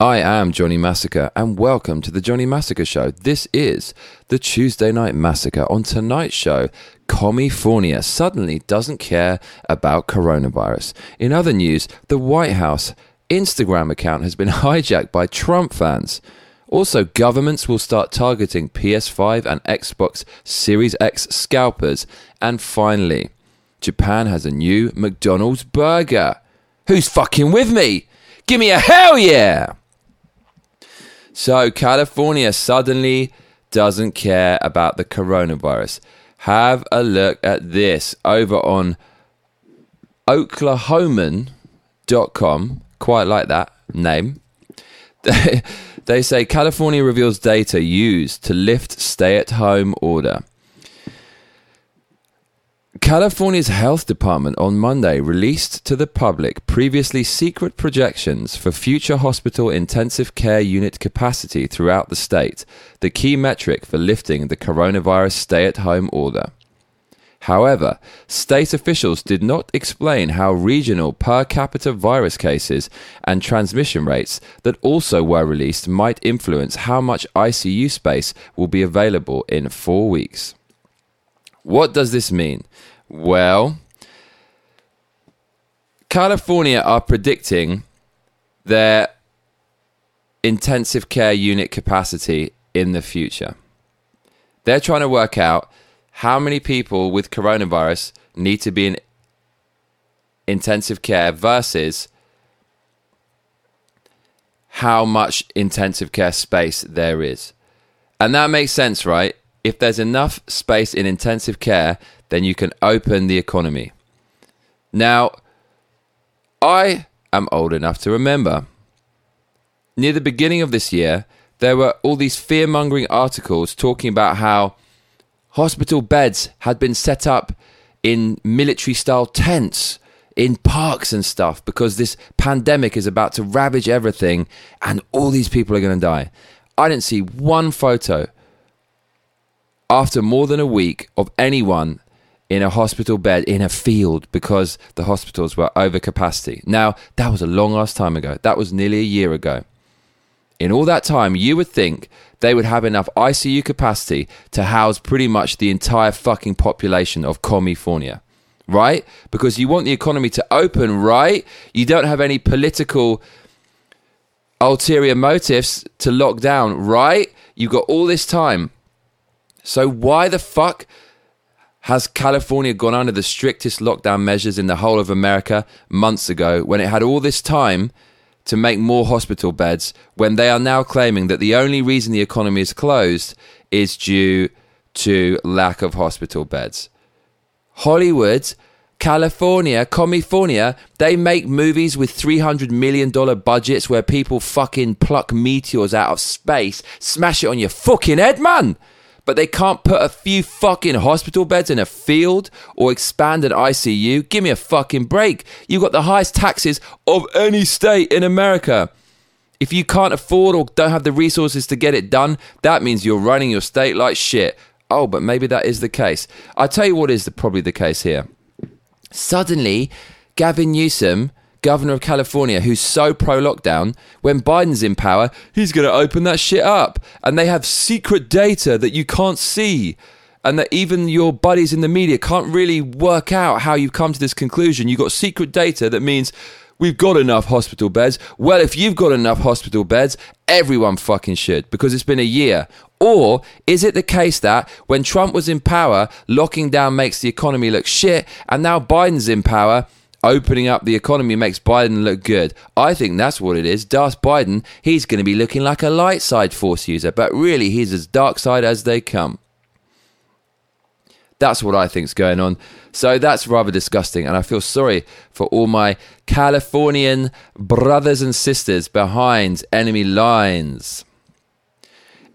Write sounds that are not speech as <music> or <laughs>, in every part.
I am Johnny Massacre, and welcome to the Johnny Massacre Show. This is the Tuesday Night Massacre. On tonight's show, California suddenly doesn't care about coronavirus. In other news, the White House Instagram account has been <laughs> hijacked by Trump fans. Also, governments will start targeting PS5 and Xbox Series X scalpers. And finally, Japan has a new McDonald's burger. Who's fucking with me? Give me a hell yeah! So, California suddenly doesn't care about the coronavirus. Have a look at this over on oklahoman.com. Quite like that name. <laughs> They, say California reveals data used to lift stay at home order. California's health department on Monday released to the public previously secret projections for future hospital intensive care unit capacity throughout the state, the key metric for lifting the coronavirus stay at home order. However, state officials did not explain how regional per capita virus cases and transmission rates that also were released might influence how much ICU space will be available in four weeks. What does this mean? Well, California are predicting their intensive care unit capacity in the future. They're trying to work out how many people with coronavirus need to be in intensive care versus how much intensive care space there is. And that makes sense, right? If there's enough space in intensive care, then you can open the economy. Now, I am old enough to remember near the beginning of this year, there were all these fear mongering articles talking about how hospital beds had been set up in military style tents in parks and stuff because this pandemic is about to ravage everything and all these people are going to die. I didn't see one photo after more than a week of anyone in a hospital bed in a field because the hospitals were over capacity. Now, that was a long ass time ago. That was nearly a year ago. In all that time, you would think they would have enough ICU capacity to house pretty much the entire fucking population of California, right? Because you want the economy to open, right? You don't have any political ulterior motives to lock down, right? You've got all this time. So why the fuck has California gone under the strictest lockdown measures in the whole of America months ago when it had all this time to make more hospital beds when they are now claiming that the only reason the economy is closed is due to lack of hospital beds? Hollywood, California, California, they make movies with $300 million budgets where people fucking pluck meteors out of space, smash it on your fucking head, man but they can't put a few fucking hospital beds in a field or expand an ICU. Give me a fucking break. You've got the highest taxes of any state in America. If you can't afford or don't have the resources to get it done, that means you're running your state like shit. Oh, but maybe that is the case. I'll tell you what is the, probably the case here. Suddenly, Gavin Newsom governor of California, who's so pro lockdown, when Biden's in power, he's going to open that shit up. And they have secret data that you can't see. And that even your buddies in the media can't really work out how you've come to this conclusion. You've got secret data that means we've got enough hospital beds. Well, if you've got enough hospital beds, everyone fucking should because it's been a year. Or is it the case that when Trump was in power, locking down makes the economy look shit, and now Biden's in power? Opening up the economy makes Biden look good. I think that's what it is. Darth Biden, he's going to be looking like a light side force user, but really he's as dark side as they come. That's what I think's going on. So that's rather disgusting, and I feel sorry for all my Californian brothers and sisters behind enemy lines.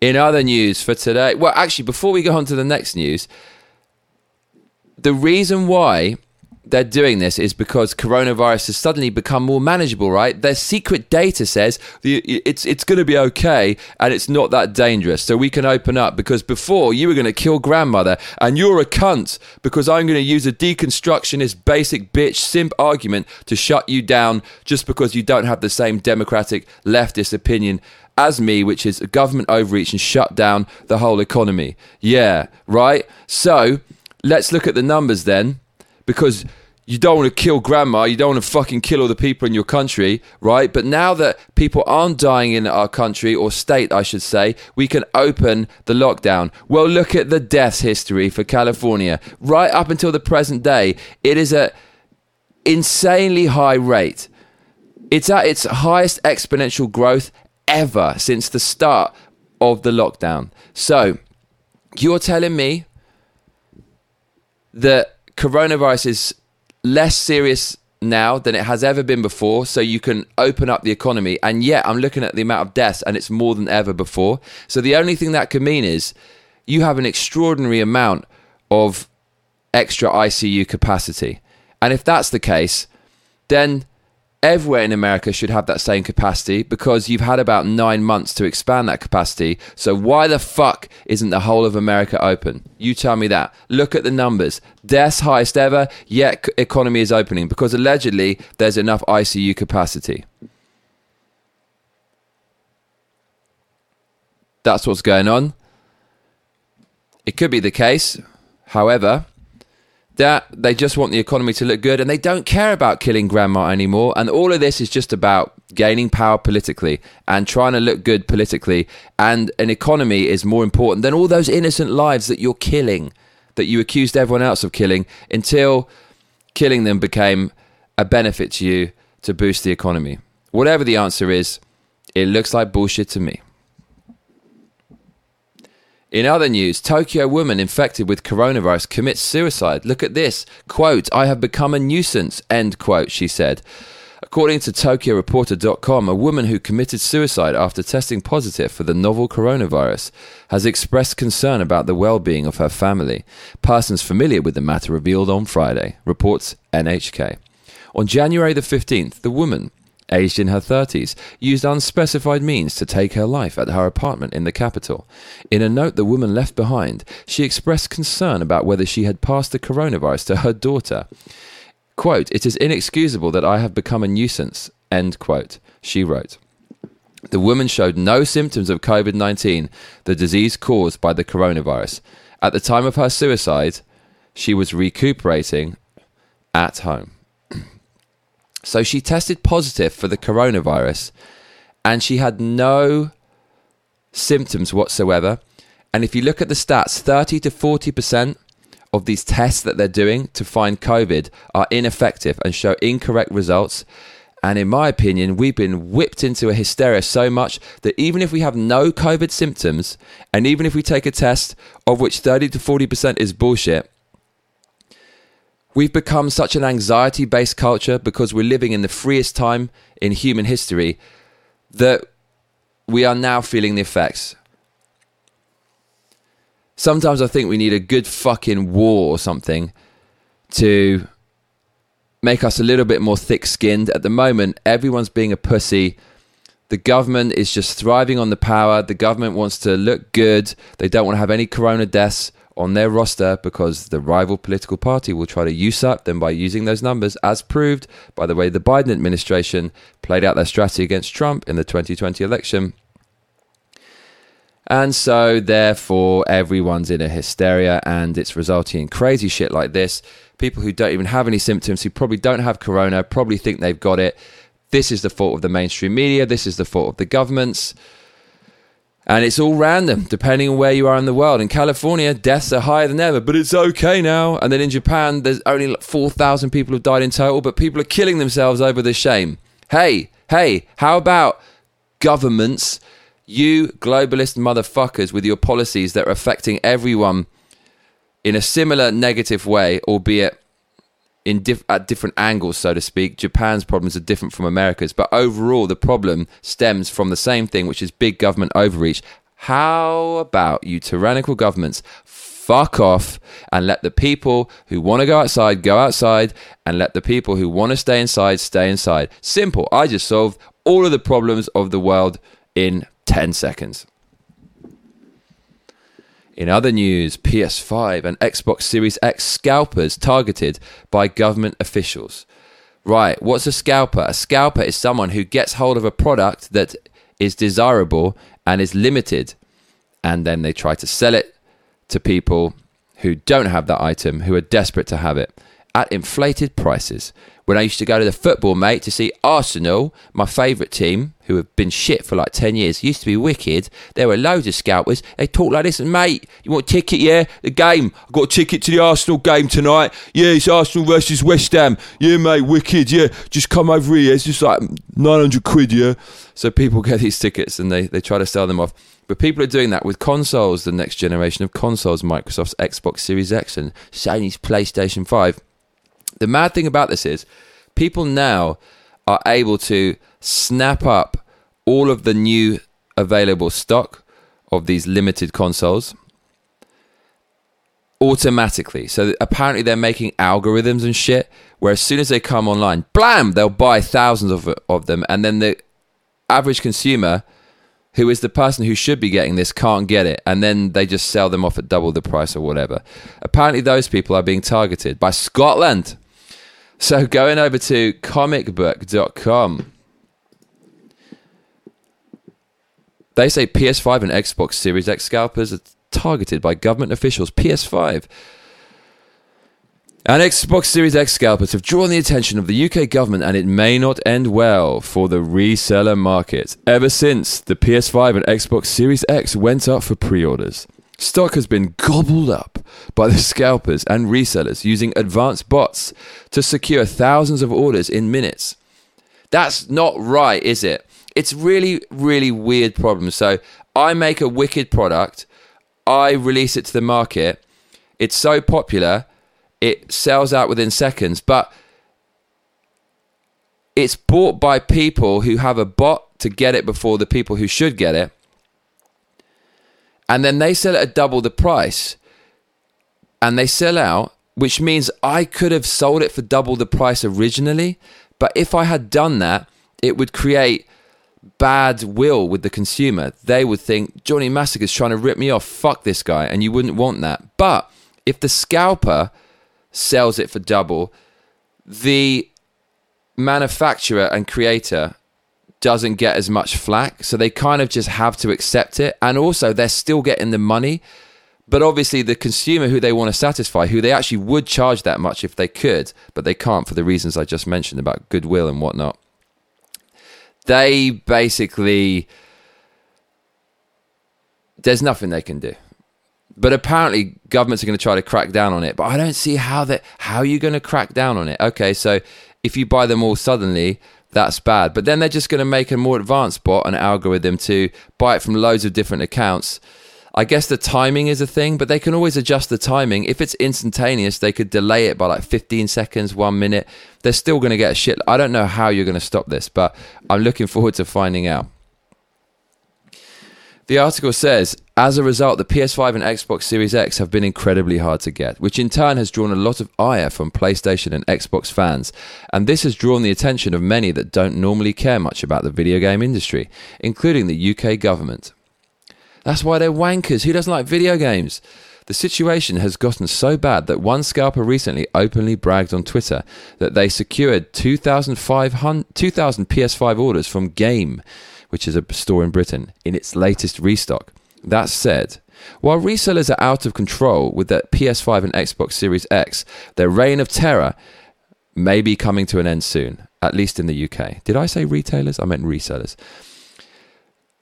In other news for today, well, actually, before we go on to the next news, the reason why they're doing this is because coronavirus has suddenly become more manageable, right? Their secret data says it's it's going to be okay and it's not that dangerous, so we can open up. Because before you were going to kill grandmother and you're a cunt because I'm going to use a deconstructionist, basic bitch, simp argument to shut you down just because you don't have the same democratic leftist opinion as me, which is government overreach and shut down the whole economy. Yeah, right. So let's look at the numbers then because you don't want to kill grandma, you don't want to fucking kill all the people in your country, right? But now that people aren't dying in our country or state, I should say, we can open the lockdown. Well, look at the deaths history for California. Right up until the present day, it is at insanely high rate. It's at its highest exponential growth ever since the start of the lockdown. So, you're telling me that coronavirus is less serious now than it has ever been before. So you can open up the economy. And yet, I'm looking at the amount of deaths, and it's more than ever before. So the only thing that could mean is you have an extraordinary amount of extra ICU capacity. And if that's the case, then everywhere in America should have that same capacity because you've had about nine months to expand that capacity. So why the fuck isn't the whole of America open? You tell me that. Look at the numbers. Deaths highest ever, yet economy is opening because allegedly there's enough ICU capacity. That's what's going on. It could be the case. However, that they just want the economy to look good and they don't care about killing grandma anymore. And all of this is just about gaining power politically and trying to look good politically. And an economy is more important than all those innocent lives that you're killing, that you accused everyone else of killing until killing them became a benefit to you to boost the economy. Whatever the answer is, it looks like bullshit to me. In other news, Tokyo woman infected with coronavirus commits suicide. Look at this. Quote, I have become a nuisance, end quote, she said. According to TokyoReporter.com, a woman who committed suicide after testing positive for the novel coronavirus has expressed concern about the well being of her family. Persons familiar with the matter revealed on Friday, reports NHK. On January the 15th, the woman, aged in her 30s, used unspecified means to take her life at her apartment in the capital. In a note the woman left behind, she expressed concern about whether she had passed the coronavirus to her daughter. Quote, It is inexcusable that I have become a nuisance, end quote, she wrote. The woman showed no symptoms of COVID 19, the disease caused by the coronavirus. At the time of her suicide, she was recuperating at home. So she tested positive for the coronavirus and she had no symptoms whatsoever. And if you look at the stats, 30 to 40% of these tests that they're doing to find COVID are ineffective and show incorrect results. And in my opinion, we've been whipped into a hysteria so much that even if we have no COVID symptoms, and even if we take a test of which 30 to 40% is bullshit, We've become such an anxiety based culture because we're living in the freest time in human history that we are now feeling the effects. Sometimes I think we need a good fucking war or something to make us a little bit more thick skinned. At the moment, everyone's being a pussy. The government is just thriving on the power. The government wants to look good. They don't want to have any corona deaths on their roster because the rival political party will try to usurp them by using those numbers, as proved by the way the Biden administration played out their strategy against Trump in the 2020 election. And so, therefore, everyone's in a hysteria and it's resulting in crazy shit like this. People who don't even have any symptoms, who probably don't have corona, probably think they've got it. This is the fault of the mainstream media. This is the fault of the governments and it's all random depending on where you are in the world. In California, deaths are higher than ever, but it's okay now. And then in Japan, there's only 4,000 people who've died in total, but people are killing themselves over this shame. Hey, hey, how about governments, you globalist motherfuckers with your policies that are affecting everyone in a similar negative way, albeit in diff- at different angles, so to speak. Japan's problems are different from America's, but overall, the problem stems from the same thing, which is big government overreach. How about you tyrannical governments fuck off and let the people who want to go outside go outside and let the people who want to stay inside stay inside. Simple. I just solved all of the problems of the world in 10 seconds. In other news, PS5 and Xbox Series X scalpers targeted by government officials. Right, what's a scalper? A scalper is someone who gets hold of a product that is desirable and is limited, and then they try to sell it to people who don't have that item, who are desperate to have it at inflated prices. When I used to go to the football, mate, to see Arsenal, my favourite team, who have been shit for like 10 years, used to be wicked. There were loads of scalpers. They talk like this, mate, you want a ticket, yeah? The game. i got a ticket to the Arsenal game tonight. Yeah, it's Arsenal versus West Ham. Yeah, mate, wicked, yeah. Just come over here. It's just like 900 quid, yeah? So people <laughs> get these tickets and they, they try to sell them off. But people are doing that with consoles, the next generation of consoles, Microsoft's Xbox Series X and Sony's PlayStation 5. The mad thing about this is people now are able to snap up all of the new available stock of these limited consoles automatically. So apparently they're making algorithms and shit where as soon as they come online, blam, they'll buy thousands of, of them. And then the average consumer, who is the person who should be getting this, can't get it. And then they just sell them off at double the price or whatever. Apparently those people are being targeted by Scotland. So going over to comicbook.com. They say PS5 and Xbox Series X scalpers are targeted by government officials. PS5 and Xbox Series X scalpers have drawn the attention of the UK government, and it may not end well for the reseller market. Ever since the PS5 and Xbox Series X went up for pre orders, stock has been gobbled up by the <laughs> scalpers and resellers using advanced bots to secure thousands of orders in minutes. That's not right, is it? it's really, really weird problem. So I make a wicked product, I release it to the market. It's so popular, it sells out within seconds, but it's bought by people who have a bot to get it before the people who should get it. And then they sell it at double the price. And they sell out, which means I could have sold it for double the price originally. But if I had done that, it would create bad will with the consumer. They would think Johnny Massacre is trying to rip me off. Fuck this guy, and you wouldn't want that. But if the scalper sells it for double, the manufacturer and creator doesn't get as much flack, so they kind of just have to accept it. And also, they're still getting the money. But obviously, the consumer who they want to satisfy, who they actually would charge that much if they could, but they can't for the reasons I just mentioned about goodwill and whatnot they basically there's nothing they can do. But apparently governments are going to try to crack down on it. But I don't see how that how are you going to crack down on it? Okay, so if you buy them all suddenly, that's bad. But then they're just going to make a more advanced bot, an algorithm to buy it from loads of different accounts I guess the timing is a thing, but they can always adjust the timing. If it's instantaneous, they could delay it by like 15 seconds, one minute. They're still going to get a shit. I don't know how you're going to stop this, but I'm looking forward to finding out. The article says, as a result, the PS5 and Xbox Series X have been incredibly hard to get, which in turn has drawn a lot of ire from PlayStation and Xbox fans. And this has drawn the attention of many that don't normally care much about the video game industry, including the UK government. That's why they're wankers. Who doesn't like video games? The situation has gotten so bad that one scalper recently openly bragged on Twitter that they secured 2,000 PS5 orders from Game, which is a store in Britain, in its latest restock. That said, while resellers are out of control with their PS5 and Xbox Series X, their reign of terror may be coming to an end soon, at least in the UK. Did I say retailers? I meant resellers.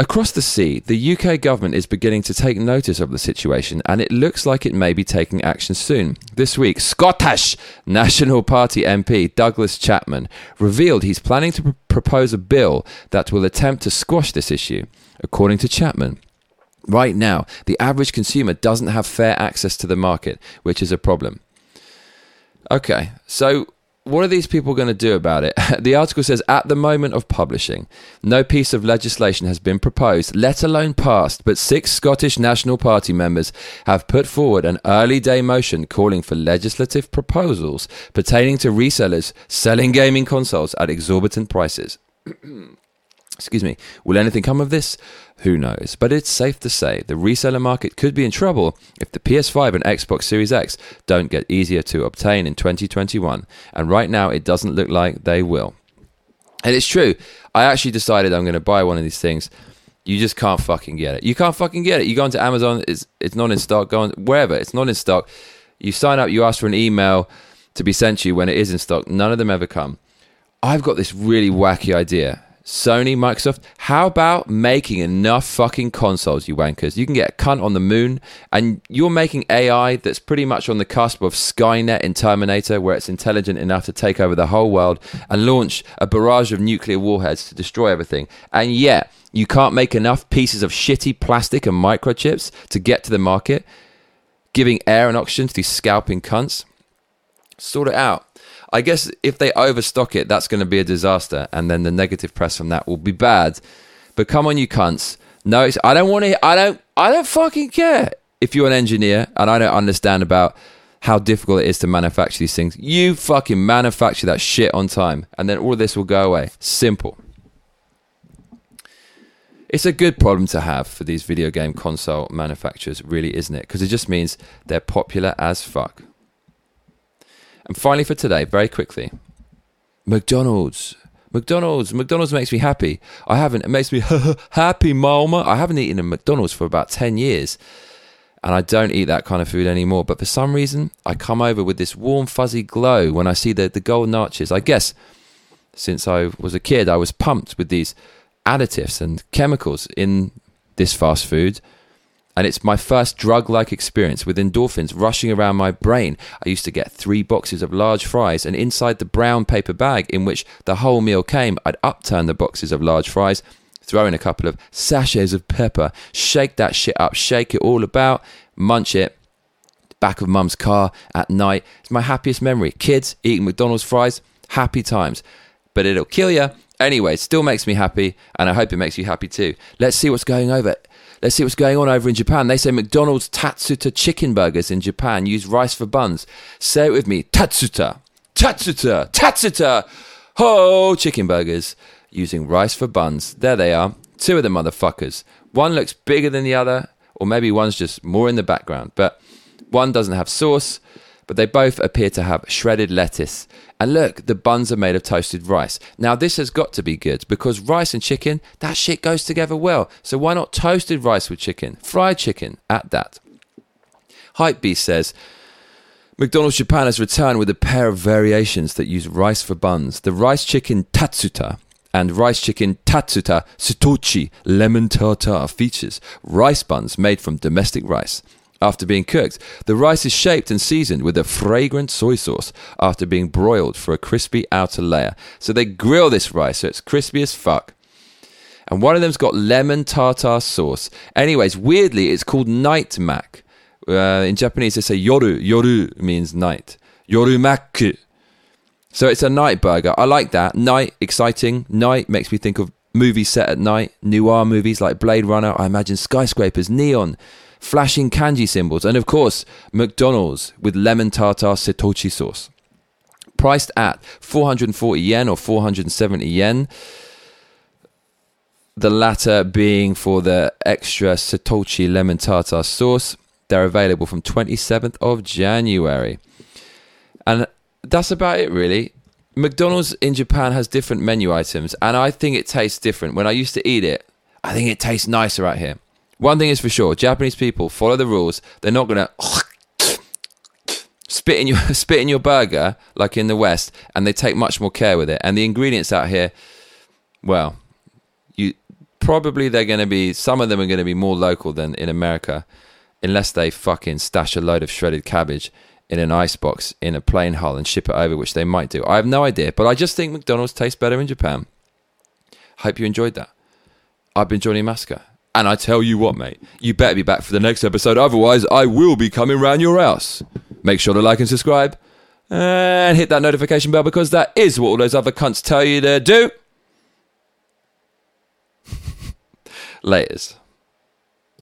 Across the sea, the UK government is beginning to take notice of the situation and it looks like it may be taking action soon. This week, Scottish National Party MP Douglas Chapman revealed he's planning to pr- propose a bill that will attempt to squash this issue. According to Chapman, right now, the average consumer doesn't have fair access to the market, which is a problem. Okay, so what are these people going to do about it? <laughs> The article says at the moment of publishing, no piece of legislation has been proposed, let alone passed, but six Scottish National Party members have put forward an early day motion calling for legislative proposals pertaining to resellers selling gaming consoles at exorbitant prices. <clears throat> Excuse me. Will anything come of this? Who knows? But it's safe to say the reseller market could be in trouble if the PS5 and Xbox Series X don't get easier to obtain in 2021. And right now, it doesn't look like they will. And it's true. I actually decided I'm going to buy one of these things. You just can't fucking get it. You can't fucking get it. You go onto Amazon, it's, it's not in stock. Go on wherever, it's not in stock. You sign up, you ask for an email to be sent to you when it is in stock. None of them ever come. I've got this really wacky idea Sony, Microsoft, how about making enough fucking consoles, you wankers? You can get a cunt on the moon, and you're making AI that's pretty much on the cusp of Skynet in Terminator, where it's intelligent enough to take over the whole world and launch a barrage of nuclear warheads to destroy everything. And yet, you can't make enough pieces of shitty plastic and microchips to get to the market, giving air and oxygen to these scalping cunts. Sort it out. I guess if they overstock it, that's going to be a disaster, and then the negative press from that will be bad. But come on, you cunts! No, I don't want to. I don't. I don't fucking care if you're an engineer and I don't understand about how difficult it is to manufacture these things. You fucking manufacture that shit on time, and then all of this will go away. Simple. It's a good problem to have for these video game console manufacturers, really, isn't it? Because it just means they're popular as fuck. And finally, for today, very quickly, McDonald's. McDonald's. McDonald's makes me happy. I haven't. It makes me <laughs> happy, mama. I haven't eaten a McDonald's for about ten years, and I don't eat that kind of food anymore. But for some reason, I come over with this warm, fuzzy glow when I see the the golden arches. I guess since I was a kid, I was pumped with these additives and chemicals in this fast food and it's my first drug like experience with endorphins rushing around my brain. I used to get three boxes of large fries, and inside the brown paper bag in which the whole meal came, I'd upturn the boxes of large fries, throw in a couple of sachets of pepper, shake that shit up, shake it all about, munch it. Back of mum's car at night. It's my happiest memory. Kids eating McDonald's fries, happy times. But it'll kill you. Anyway, still makes me happy, and I hope it makes you happy too. Let's see what's going over Let's see what's going on over in Japan. They say McDonald's Tatsuta chicken burgers in Japan use rice for buns. Say it with me Tatsuta. Tatsuta. Tatsuta. Ho! Chicken burgers using rice for buns. There they are. Two of the motherfuckers. One looks bigger than the other, or maybe one's just more in the background. But one doesn't have sauce, but they both appear to have shredded lettuce. And look, the buns are made of toasted rice. Now, this has got to be good because rice and chicken, that shit goes together well. So, why not toasted rice with chicken? Fried chicken at that. Hypebeast says, McDonald's Japan has returned with a pair of variations that use rice for buns. The rice chicken tatsuta and rice chicken tatsuta Setouchi lemon tartar features rice buns made from domestic rice. After being cooked, the rice is shaped and seasoned with a fragrant soy sauce after being broiled for a crispy outer layer. So they grill this rice so it's crispy as fuck. And one of them's got lemon tartar sauce. Anyways, weirdly, it's called night mac. Uh, in Japanese, they say yoru. Yoru means night. Yoru Mac. So it's a night burger. I like that. Night, exciting. Night makes me think of movies set at night, noir movies like Blade Runner. I imagine skyscrapers, neon flashing kanji symbols, and of course, McDonald's with lemon tartar Setouchi sauce. Priced at 440 yen or 470 yen, the latter being for the extra Setouchi lemon tartar sauce. They're available from 27th of January. And that's about it, really. McDonald's in Japan has different menu items, and I think it tastes different. When I used to eat it, I think it tastes nicer out here. One thing is for sure: Japanese people follow the rules. They're not gonna spit in your <laughs> spit in your burger like in the West, and they take much more care with it. And the ingredients out here, well, you probably they're going to be some of them are going to be more local than in America, unless they fucking stash a load of shredded cabbage in an ice box in a plane hull and ship it over, which they might do. I have no idea, but I just think McDonald's tastes better in Japan. Hope you enjoyed that. I've been Johnny Massacre. And I tell you what, mate, you better be back for the next episode. Otherwise, I will be coming round your house. Make sure to like and subscribe and hit that notification bell because that is what all those other cunts tell you to do. <laughs> Laters.